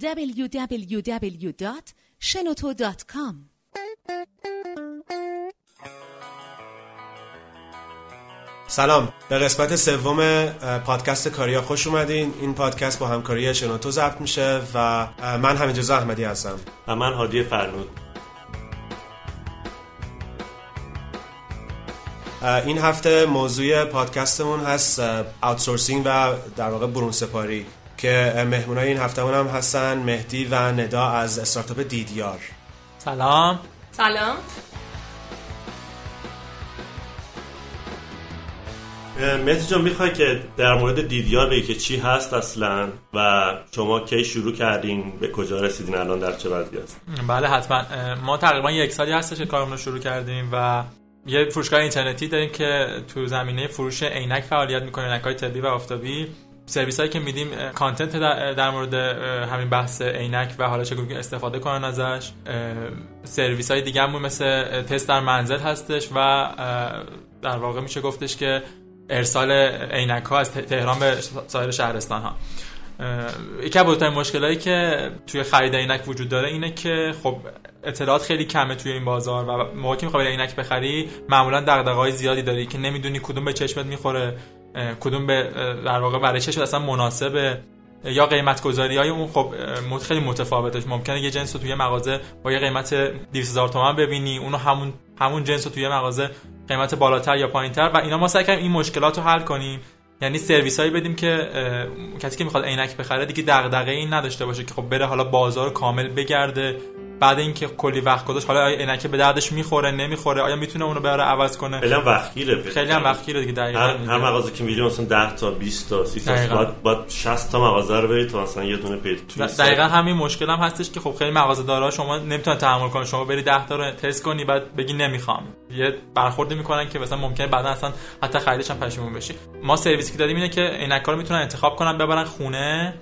www.shenoto.com سلام. به قسمت سوم پادکست کاریا خوش اومدین. این پادکست با همکاری شنوتو ضبط میشه و من همینجا احمدی هستم. و من هادی فرنود. این هفته موضوع پادکستمون هست آوتسورسینگ و در واقع برون سپاری. که مهمونای این هفته هم هستن مهدی و ندا از استارتاپ دیدیار. سلام. سلام. مهدی جان می‌خوای که در مورد دیدیار بگی که چی هست اصلا و شما کی شروع کردین به کجا رسیدین الان در چه وضعیت؟ بله حتما. ما تقریبا یک سالی هستش که کارمون رو شروع کردیم و یه فروشگاه اینترنتی داریم که تو زمینه فروش عینک فعالیت می‌کنه عینک‌های طبی و آفتابی. سرویس هایی که میدیم کانتنت در مورد همین بحث عینک و حالا چگونه استفاده کنن ازش. سرویس های دیگه همون مثل تست در منزل هستش و در واقع میشه گفتش که ارسال عینک ها از تهران به سایر شهرستان ها یکی از بزرگترین مشکلایی که توی خرید عینک وجود داره اینه که خب اطلاعات خیلی کمه توی این بازار و موقعی که می‌خوای عینک بخری معمولا دغدغه‌های زیادی داری که نمی‌دونی کدوم به چشمت می‌خوره. کدوم به در واقع برای چشمت اصلا مناسبه یا قیمت گذاری های اون خب خیلی متفاوته ممکنه یه جنس رو توی مغازه با یه قیمت 200 هزار تومان ببینی اونو همون همون جنس رو توی مغازه قیمت بالاتر یا پایینتر. و اینا ما سعی این مشکلات رو حل کنیم. یعنی سرویس هایی بدیم که کسی که می‌خواد عینک بخره دیگه دغدغه این نداشته باشه که خب بره حالا بازار کامل بگرده. بعد اینکه کلی وقت گذاشت حالا آیا عینک به دردش می‌خوره نمی‌خوره؟ آیا می‌تونه اونو بره عوض کنه؟ خیلی هم وقتگیره خیلی هم وقتگیره دیگه دقیقاً هر, هر مغازه که میری مثلا 10 تا 20 تا 30 تا بعد بعد 60 تا مغازه رو برید تا مثلا یه دونه پیدا دقیقاً همین مشکل هم هستش که خب خیلی مغازه دارا شما نمی‌تونن تحمل کنن. شما بری 10 تا رو تست کنی بعد بگی نمی‌خوام. یه برخورد می‌کنن که مثلا ممکنه بعدا اصلا حتی خریدش هم پشیمون بشی. ما سرویسی که داریم اینه که عینک‌ها رو می‌تونن انتخاب کنن ببرن خونه.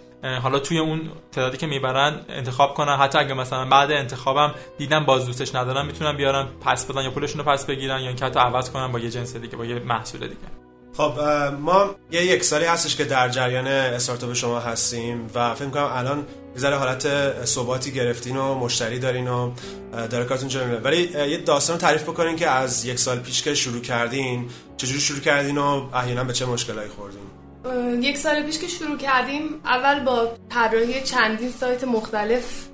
حالا توی اون تعدادی که می‌برن انتخاب کنن. حتی اگه مثلا بعد انتخابم دیدن باز دوستش ندارن می‌تونن بیارن پس بدن یا پولشون رو پس بگیرن یا اینکه حتی عوض کنن با یه جنس دیگه با یه محصول دیگه. خب ما یه یک سالی هستش که در جریان استارتاپ شما هستیم و فکر کنم الان ذره حالت ثباتی گرفتین و مشتری دارین و داره کارتون جلو ولی یه داستان تعریف بکنین که از یک سال پیش که شروع کردین چجوری شروع کردین و احیانا به چه مشکلایی خوردین؟ یک سال پیش که شروع کردیم اول با طراحی چندین سایت مختلف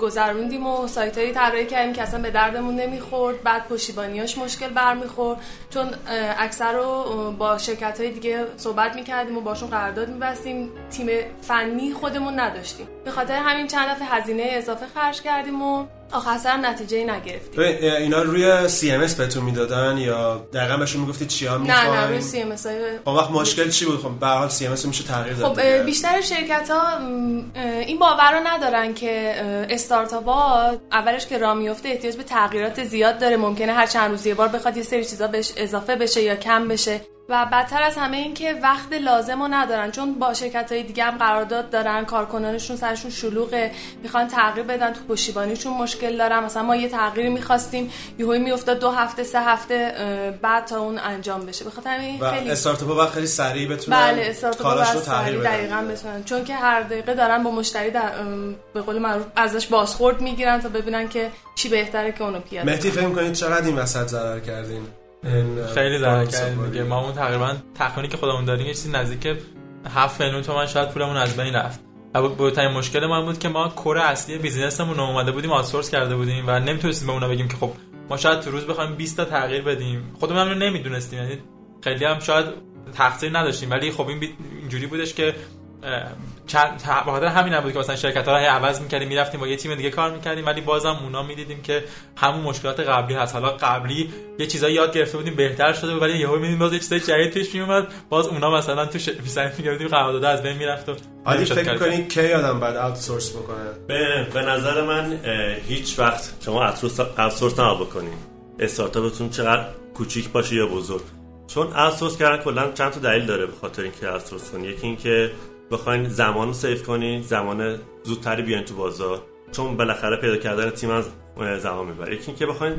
گذروندیم و سایت هایی طراحی کردیم که اصلا به دردمون نمی‌خورد. بعد پشتیبانیاش مشکل برمیخورد. چون اکثر رو با شرکت های دیگه صحبت می‌کردیم و باشون قرارداد میبستیم. تیم فنی خودمون نداشتیم. به خاطر همین چند دفعه هزینه اضافه خرج کردیم و آخر سرم نتیجه نگرفتیم اینا روی سی ام اس بهتون می‌دادن یا دقیقا بهشون می‌گفتید چیا می‌خواین نه نه روی سی CMS های خب وقت مشکل چی بود؟ خب به حال CMS میشه تغییر داد خب بیشتر شرکت ها این باور رو ندارن که استارتاپ ها اولش که راه میفته احتیاج به تغییرات زیاد داره. ممکنه هر چند روز یه بار بخواد یه سری چیزا بهش اضافه بشه یا کم بشه. و بدتر از همه این که وقت لازم رو ندارن چون با شرکت های دیگه هم قرارداد دارن کارکنانشون سرشون شلوغه می‌خوان تغییر بدن تو پشتیبانیشون مشکل دارن. مثلا ما یه تغییری می‌خواستیم یهویی میافتاد دو هفته سه هفته بعد تا اون انجام بشه. بخاطر همین خیلی استارتاپ وقت خیلی سریع بتونن بله استارتاپ سریع دقیقاً بتونن. چون که هر دقیقه دارن با مشتری در به قول معروف ازش بازخورد می‌گیرن تا ببینن که چی بهتره که اونو پیاده مهدی فکر کنید چقدر این وسط ضرر کردین؟ خیلی ضرر کردیم دیگه. ما اون تقریبا تخمینی که خودمون داریم یه چیزی نزدیک 7 میلیون تومان شاید پولمون از بین رفت. و بزرگترین مشکل ما بود که ما کور اصلی بیزینسمون رو اومده بودیم آوتسورس کرده بودیم و نمی‌تونستیم به اونا بگیم که خب ما شاید تو روز بخوایم 20 تا تغییر بدیم. خودمون هم نمی‌دونستیم. یعنی خیلی هم شاید تقصیر نداشتیم. ولی خب این اینجوری بودش که چند خاطر همین بود که مثلا شرکت ها رو عوض می‌کردیم می‌رفتیم با یه تیم دیگه کار می‌کردیم ولی بازم اونا می‌دیدیم که همون مشکلات قبلی هست. حالا قبلی یه چیزایی یاد گرفته بودیم بهتر شده ولی یهو می‌بینیم باز یه چیزای جدید پیش میومد باز اونا مثلا تو پیشنهاد میگردیم قرارداد از بین می‌رفت و فکر کنید کی آدم بعد آوتسورس بکنه؟ به به نظر من هیچ وقت شما آوتسورس نباید بکنید استارتاپتون چقدر کوچیک باشه یا بزرگ. چون آوتسورس کردن کلا چند تا دلیل داره به خاطر اینکه آوتسورس کنی. یکی اینکه بخواین زمان رو سیف کنین زمان زودتری بیاین تو بازار. چون بالاخره پیدا کردن تیم از زمان می‌بره. یکی اینکه بخواین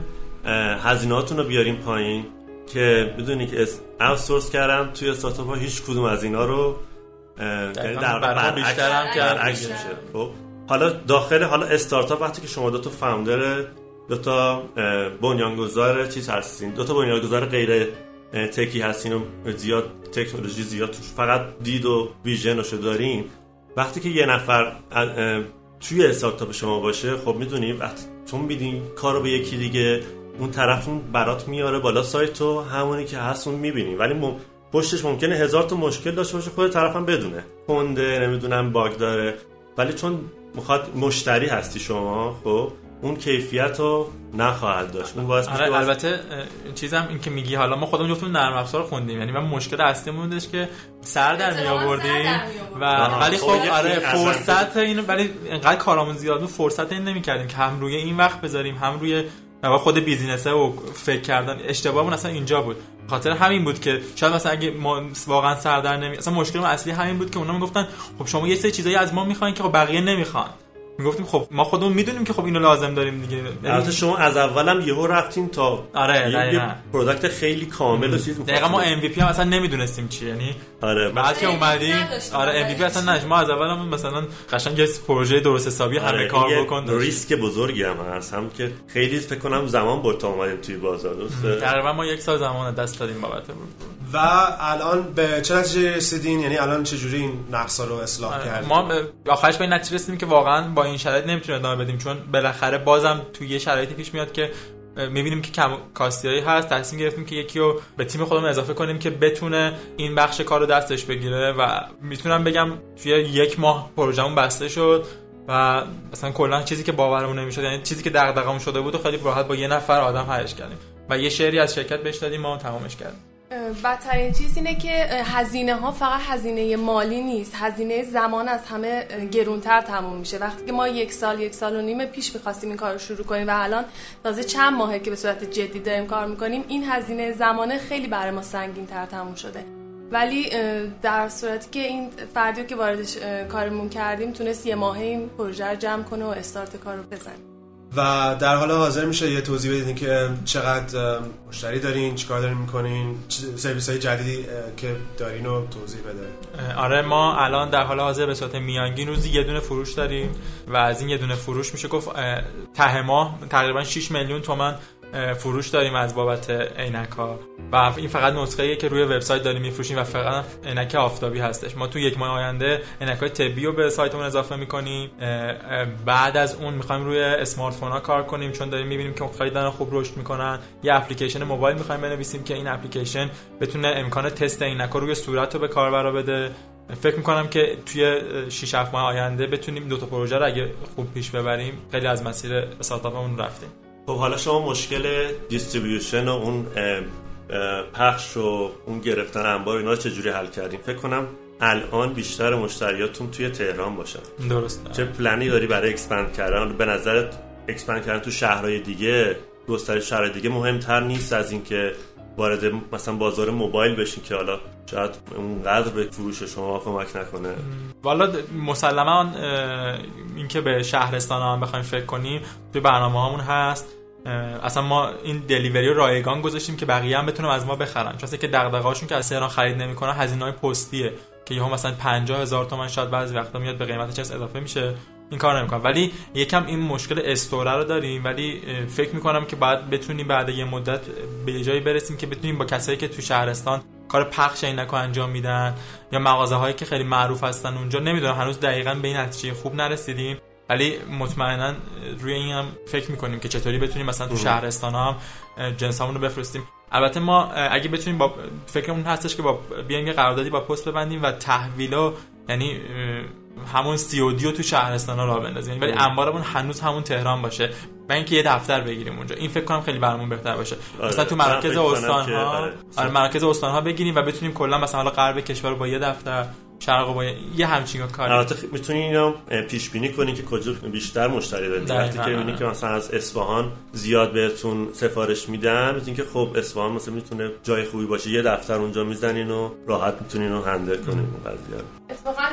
هزینهاتون رو بیارین پایین که بدونی که اوتسورس کردم توی استارتاپ ها هیچ کدوم از اینا رو یعنی در بیشتر هم میشه. خب. حالا داخل حالا استارتاپ وقتی که شما دو تا فاوندر دو تا بنیانگذار چیز هستین. دو تا بنیانگذار غیر تکی هستین و زیاد تکنولوژی زیاد فقط دید و ویژن رو دارین. وقتی که یه نفر توی استارتاپ شما باشه خب می‌دونی وقتی تو میدین کارو به یکی دیگه اون طرف اون برات میاره بالا سایت تو همونی که هست اون می‌بینی. ولی پشتش ممکنه هزار تا مشکل داشته باشه خود طرفم بدونه. کنده نمی‌دونم باگ داره. ولی چون می‌خواد مشتری هستی شما خب اون کیفیت رو نخواهد داشت. اون باعث آره البته چیزم این که میگی حالا ما خودمون جفتمون نرم افزار خوندیم. یعنی من مشکل اصلیمون بودش که سر در می آوردیم و ولی خب آره فرصت اینو ولی انقدر کارامون زیاد بود فرصت این نمی‌کردیم که هم روی این وقت بذاریم هم روی خود بیزینسه و فکر کردن. اشتباهمون اصلا اینجا بود. خاطر همین بود که شاید مثلا اگه ما واقعا سردر نمی اصلا مشکل اصلی همین بود که اونا می‌گفتن خب شما یه سری چیزایی از ما می‌خواین که خب بقیه نمی‌خوان. می‌گفتیم خب ما خودمون می‌دونیم که خب اینو لازم داریم دیگه. البته شما از اولم یهو رفتین تا آره یه product خیلی کامل و چیز دقیقاً ما M VP هم اصلا نمی‌دونستیم چیه یعنی آره بعد که اومدیم آره M VP اصلا نه ما از اولم مثلا قشنگ یه پروژه درست حسابی همه آره، کار بکن ریسک بزرگی هم هست. هم که خیلی فکر کنم زمان برد تا اومدیم توی بازار درسته؟ تقریبا ما یک سال زمان دست دادیم بابت و الان به چه نتیجه رسیدین؟ یعنی الان چه جوری این نقصا رو اصلاح آره. کردین؟ ما آخرش به این نتیجه رسیدیم که واقعا با این شرایط نمی‌تونیم ادامه بدیم چون بالاخره بازم توی یه شرایطی پیش میاد که می‌بینیم که کم کاستیایی هست تصمیم گرفتیم که یکی رو به تیم خودمون اضافه کنیم که بتونه این بخش کار رو دستش بگیره و می‌تونم بگم توی یک ماه پروژمون بسته شد و مثلا کلا چیزی که باورمون نمی‌شد یعنی چیزی که دغدغمون شده بود و خیلی راحت با یه نفر آدم حلش کردیم و یه شعری از شرکت بهش دادیم ما تمامش کردیم. بدترین چیز اینه که هزینه ها فقط هزینه مالی نیست هزینه زمان از همه گرونتر تموم میشه. وقتی که ما یک سال یک سال و نیم پیش می‌خواستیم این کار رو شروع کنیم و الان تازه چند ماهه که به صورت جدی داریم کار می‌کنیم این هزینه زمانه خیلی برای ما سنگین تر تموم شده. ولی در صورتی که این فردی که واردش کارمون کردیم تونست یه ماهه این پروژه رو جمع کنه و استارت کار رو بزنیم و در حال حاضر میشه یه توضیح بدین که چقدر مشتری دارین چیکار دارین می‌کنین سرویس های جدیدی که دارین رو توضیح بده آره ما الان در حال حاضر به صورت میانگین روزی یه دونه فروش داریم و از این یه دونه فروش میشه گفت ته ماه تقریبا 6 میلیون تومن فروش داریم از بابت عینک ها و این فقط نسخه که روی وبسایت داریم میفروشیم و فقط عینک آفتابی هستش. ما تو یک ماه آینده عینک های طبی رو به سایتمون اضافه می‌کنیم. بعد از اون می‌خوایم روی smart ها کار کنیم چون داریم می‌بینیم که خیلی دارن خوب رشد می‌کنن. یه اپلیکیشن موبایل می‌خوایم بنویسیم که این اپلیکیشن بتونه امکان تست عینک روی صورت رو به کاربر بده. فکر می‌کنم که توی 6 7 ماه آینده بتونیم دو تا پروژه رو اگه خوب پیش ببریم خیلی از مسیر استارتاپمون رفتیم. خب حالا شما مشکل distribution و اون پخش و اون گرفتن انبار اینا چجوری حل کردیم فکر کنم الان بیشتر مشتریاتون توی تهران باشن. درست. چه پلنی داری برای expand کردن؟ به نظرت expand کردن تو شهرهای دیگه گسترش شهرهای دیگه مهمتر نیست از اینکه وارد مثلا بازار موبایل بشین که حالا شاید اونقدر به فروش شما کمک نکنه. والا مسلما اینکه به شهرستان هم بخوایم فکر کنیم توی برنامه همون هست. اصلا ما این delivery رایگان گذاشتیم که بقیه هم بتونن از ما بخرن. چون که دغدغه‌هاشون که از تهران خرید نمی‌کنن هزینه‌های پستیه که یهو مثلا 50 هزار تومن شاید بعضی وقتا میاد به قیمت چیز اضافه میشه. این کار نمی‌کنم ولی یکم این مشکل استوره رو داریم. ولی فکر می‌کنم که بعد بتونیم بعد یه مدت به جایی برسیم که بتونیم با کسایی که تو شهرستان کار پخش عینک انجام میدن یا مغازه هایی که خیلی معروف هستن اونجا. نمی‌دونم هنوز دقیقا به این نتیجه خوب نرسیدیم. ولی مطمئنا روی این هم فکر می‌کنیم که چطوری بتونیم مثلا تو شهرستان هم جنسامون رو بفرستیم. البته ما اگه بتونیم با فکرمون هستش که با بیایم یه قراردادی با پست ببندیم و تحویل یعنی همون سی او تو شهرستان ها راه بندازیم. ولی انبارمون هنوز همون تهران باشه. و اینکه یه دفتر بگیریم اونجا. این فکر کنم خیلی برامون بهتر باشه. آره. مثلا تو مراکز استان ها آره. آره مراکز استان ها بگیریم و بتونیم کلا مثلا حالا غرب کشور با یه دفتر شرق با یه همچین کاری. البته می‌تونی اینو پیش بینی کنی که کجا بیشتر مشتری دارید وقتی که می‌بینی که مثلا از اصفهان زیاد بهتون سفارش میدن می‌تونی که خب اصفهان مثلا می‌تونه جای خوبی باشه یه دفتر اونجا می‌زنین و راحت می‌تونین رو هندل کنین اون قضیه اتفاقا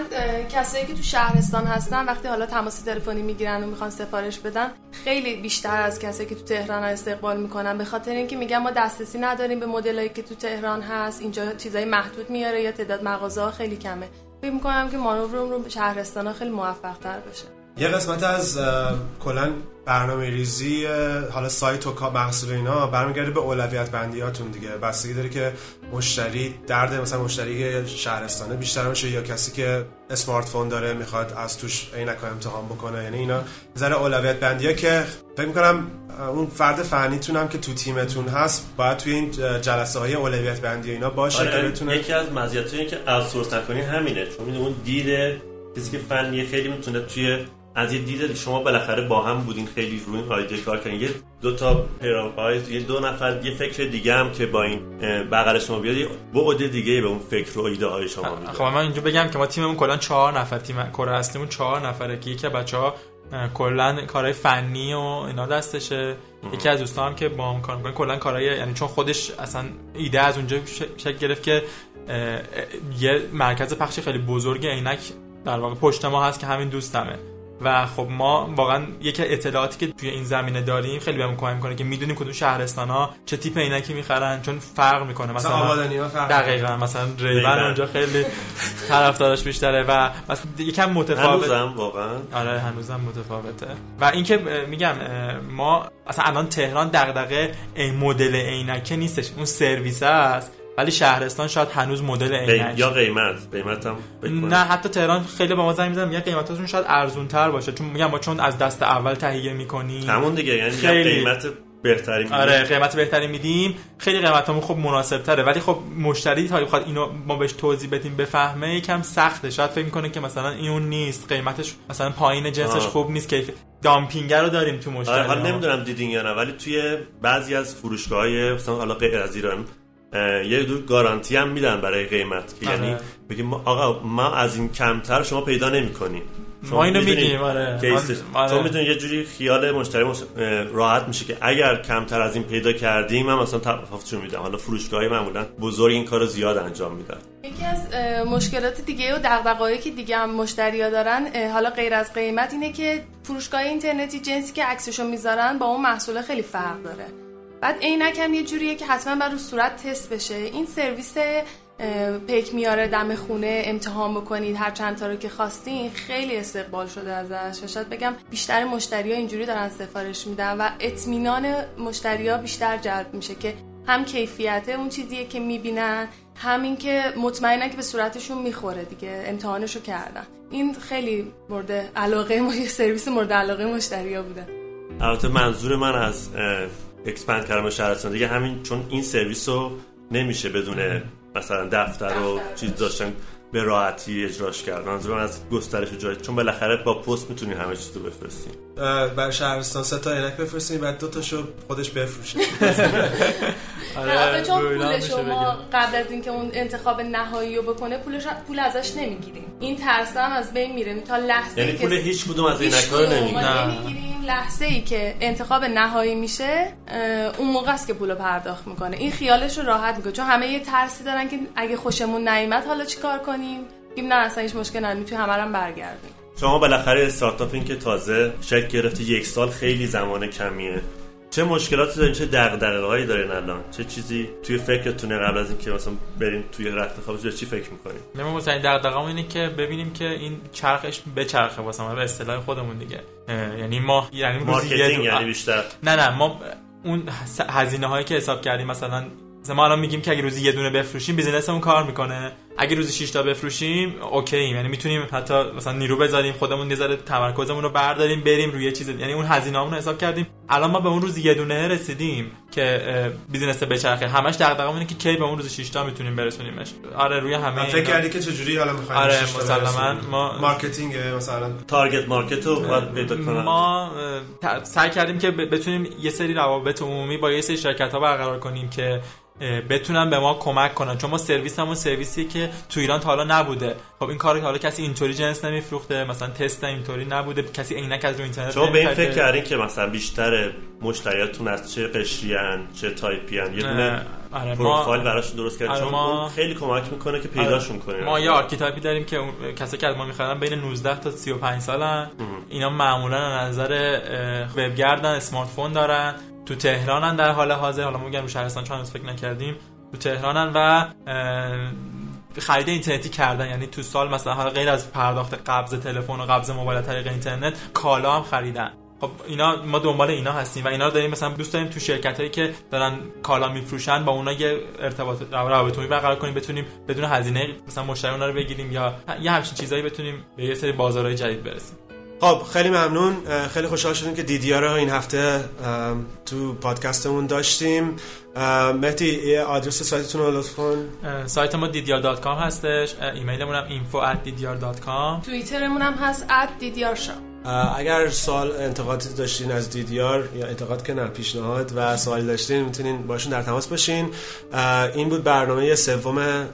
کسایی که تو شهرستان هستن وقتی حالا تماس تلفنی می‌گیرن و می‌خوان سفارش بدن خیلی بیشتر از کسایی که تو تهران استقبال می‌کنن. به خاطر اینکه میگن ما دسترسی نداریم به مدلایی که تو تهران هست اینجا چیزای محدود میاره یا تعداد مغازه خیلی کمه. فکر می‌کنم که مانور رو شهرستان خیلی موفق تر بشه یه قسمت از کلا برنامه ریزی حالا سایت و محصول اینا برمیگرده به اولویت بندیاتون دیگه. بستگی داره که مشتری درد مثلا مشتری شهرستانه بیشتر باشه یا کسی که اسمارت فون داره می‌خواد از توش عینک امتحان بکنه یعنی اینا ذره اولویت بندی که فکر می‌کنم اون فرد فنیتون هم که تو تیمتون هست باید توی این جلسه های اولویت بندی اینا باشه آره که بتونه یکی از مزیتایی که آوتسورس نکنی همینه. چون اون دید کسی که فنی خیلی می‌تونه توی از یه دید شما بالاخره با هم بودین خیلی روی این آیده کار کردین. یه دو تا پیروایز یه دو نفر یه فکر دیگه هم که با این بغل شما بیاد یه بعد دیگه به اون فکر و ایده های شما میده. خب من اینجا بگم که ما تیممون کلا چهار نفر تیم کره اصلیمون چهار نفره که یکی بچه‌ها کلا کارهای فنی و اینا دستشه. یکی از دوستان که با هم کار می‌کنه کلا کارهای یعنی چون خودش اصلا ایده از اونجا شکل گرفت که یه مرکز پخش خیلی بزرگ عینک در واقع پشت ما هست که همین دوستمه. و خب ما واقعا یکی اطلاعاتی که توی این زمینه داریم خیلی بهمون کمک می‌کنه که می‌دونیم کدوم شهرستان ها چه تیپ عینکی می‌خرن چون فرق می‌کنه. مثلا آبادانی فرق دقیقاً مثلا ریبن اونجا خیلی طرفدارش بیشتره و مثلا یکم متفاوت. هنوزم واقعا. آره هنوزم متفاوته. و اینکه میگم ما اصلا الان تهران دغدغه این مدل عینکه نیستش. اون سرویس است ولی شهرستان شاید هنوز مدل عینک یا قیمت. قیمت هم نه حتی تهران خیلی با ما زنگ می‌زنن میگن قیمتاشون شاید ارزون تر باشه. چون میگم ما چون از دست اول تهیه می‌کنیم. همون دیگه یعنی خیلی... قیمت بهتری میدیم. آره قیمت بهتری میدیم. خیلی قیمتمون خب مناسب تره ولی خب مشتری تا بخواد اینو ما بهش توضیح بدیم بفهمه یکم سخته. شاید فکر می‌کنه که مثلا این اون نیست. قیمتش مثلا پایین جنسش آه. خوب نیست که دامپینگر رو داریم تو مشتری. آره حالا نمی‌دونم دیدین یا نه ولی توی بعضی از فروشگاه های مثلا حالا غیر از ایران یه دور گارانتی هم میدن برای قیمت. که یعنی بگیم آقا ما از این کمتر شما پیدا نمی‌کنیم. ما اینو میگیم آره. آره. چون می‌دونی یه جوری خیال مشتری راحت میشه که اگر کمتر از این پیدا کردیم من مثلا تفاوتشو میدم حالا فروشگاهی معمولا بزرگ این کارو زیاد انجام میدن. یکی از مشکلات دیگه و دغدغه‌ای که دیگه هم مشتریا دارن حالا غیر از قیمت اینه که فروشگاه اینترنتی جنسی که عکسشو می‌ذارن با اون محصول خیلی فرق داره. بعد عینک هم یه جوریه که حتما بر رو صورت تست بشه. این سرویس پیک میاره دم خونه امتحان بکنید هر چند تا رو که خواستین خیلی استقبال شده ازش. و شاید بگم بیشتر مشتری ها اینجوری دارن سفارش میدن و اطمینان مشتری ها بیشتر جلب میشه که هم کیفیت اون چیزیه که می‌بینن همین که مطمئنن که به صورتشون می‌خوره دیگه امتحانشو کردن. این خیلی مورد علاقه ما یه سرویس مورد علاقه مشتری ها بوده. البته منظور من از expand کردن شهرستان. دیگه همین چون این سرویس رو نمیشه بدون مثلا دفتر و چیز داشتن به راحتی اجراش کرد منظورم از گسترش جای چون بالاخره با پست می‌تونی همه چیز رو بفرستین برای شهرستان سه تا عینک بفرستین بعد دو تاشو خودش بفروشه. آره چون پول شما قبل از اینکه اون انتخاب نهایی رو بکنه پولش پول ازش نمی‌گیریم. این ترس هم از بین میره. تا لحظه یعنی پول هیچ کدوم از عینک رو نمی‌گیریم. لحظه ای که انتخاب نهایی میشه اون موقع است که پول پرداخت می‌کنه. این خیالش رو راحت می‌کنه. چون همه یه ترسی دارن که اگه خوشمون نیامد حالا چیکار کنیم؟ بگیم نه اصلا هیچ مشکل نداریم. توی همه هم برگردیم شما بالاخره استارتاپ این که تازه شکل گرفته یک سال خیلی زمان کمیه. چه مشکلاتی دارین چه دغدغه‌هایی دارین الان؟ چه چیزی توی فکرتونه قبل از اینکه مثلا برین توی رخت خواب چی فکر می‌کنین؟ ما مثلا دغدغه‌مون اینه که ببینیم که این چرخش به چرخه واسه به اصطلاح خودمون دیگه. یعنی ما یعنی marketing یعنی بیشتر. نه نه ما اون هزینه هایی که حساب کردیم مثلا مثلا ما الان میگیم که اگه روزی یه دونه بفروشیم business مون کار می‌کنه. اگه روزی 6 تا بفروشیم OK یعنی می‌تونیم حتی مثلا نیرو بذاریم خودمون یه ذره تمرکزمون رو برداریم بریم روی چیز یعنی اون هزینه‌مون رو حساب کردیم. الان ما به اون روز یه دونه رسیدیم که business بچرخه. همش دغدغه‌مون اینه که کی به اون روز 6 تا می‌تونیم برسونیمش. آره روی همه فکر کردی که چجوری حالا می‌خوایم آره مسلما ما marketing مثلا. target market رو باید پیدا کنیم ما سعی کردیم که بتونیم یه سری روابط عمومی با یه سری شرکت‌ها برقرار کنیم که بتونن به ما کمک کنن. چون ما سرویس همون سرویسی که تو ایران تا حالا نبوده. خب این کار حالا کسی اینطوری جنس نمیفروخته مثلا تست اینطوری نبوده کسی عینک از رو اینترنت شما به این فکر کردین که مثلا بیشتر مشتریاتون از چه قشریان چه تایپیان یه دونه آره پروفایل براشون درست کردن آره چون ما... خیلی کمک می‌کنه که پیداشون آره کنه ما یه archetype ی داریم که کسی که از ما میخوادن بین 19 تا 35 سالن اینا معمولا از نظر وبگردن smartphone دارن. تو تهرانن در حال حاضر. حالا میگم رو شهرستان چون فکر نکردیم. تو تهرانن و خرید اینترنتی کردن. یعنی تو سال مثلا حالا غیر از پرداخت قبض تلفن و قبض موبایل طریق اینترنت کالا هم خریدن. خب اینا ما دنبال اینا هستیم و اینا رو داریم مثلا دوست داریم تو شرکت هایی که دارن کالا میفروشن با اونا یه ارتباط رابطه برقرار کنیم بتونیم بدون هزینه مثلا مشتری اونا رو بگیریم یا یه همچین چیزایی بتونیم به یه سری بازارهای جدید برسیم. خب خیلی ممنون. خیلی خوشحال شدیم که دیدیا رو این هفته تو پادکستمون داشتیم. مهدی یه آدرس سایتتون رو لطف کن. سایت ما didyar.com هستش. ایمیلمون هم info@didyar.com توییترمون هم هست @didyarshop اگر سوال انتقادی داشتین از دیدیار یا انتقاد که نه پیشنهاد و سوالی داشتین می‌تونین باشون در تماس باشین. این بود برنامه سوم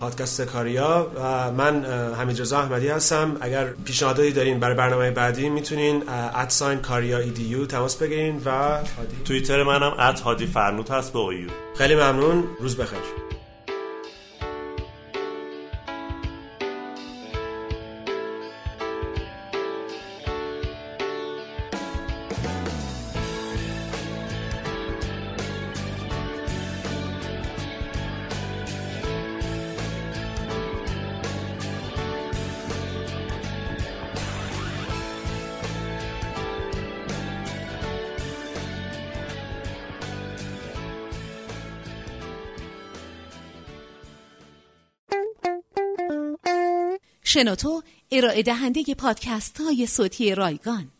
پادکست کاریا و من حمید رضا احمدی هستم. اگر پیشنهادی دارین برای برنامه بعدی می‌تونین ادساین کاریا ایدیو تماس بگیرین و توییتر منم ات هادی فرنوت هست به خیلی ممنون. روز بخیر. شنوتو ارائه دهنده پادکست های صوتی رایگان.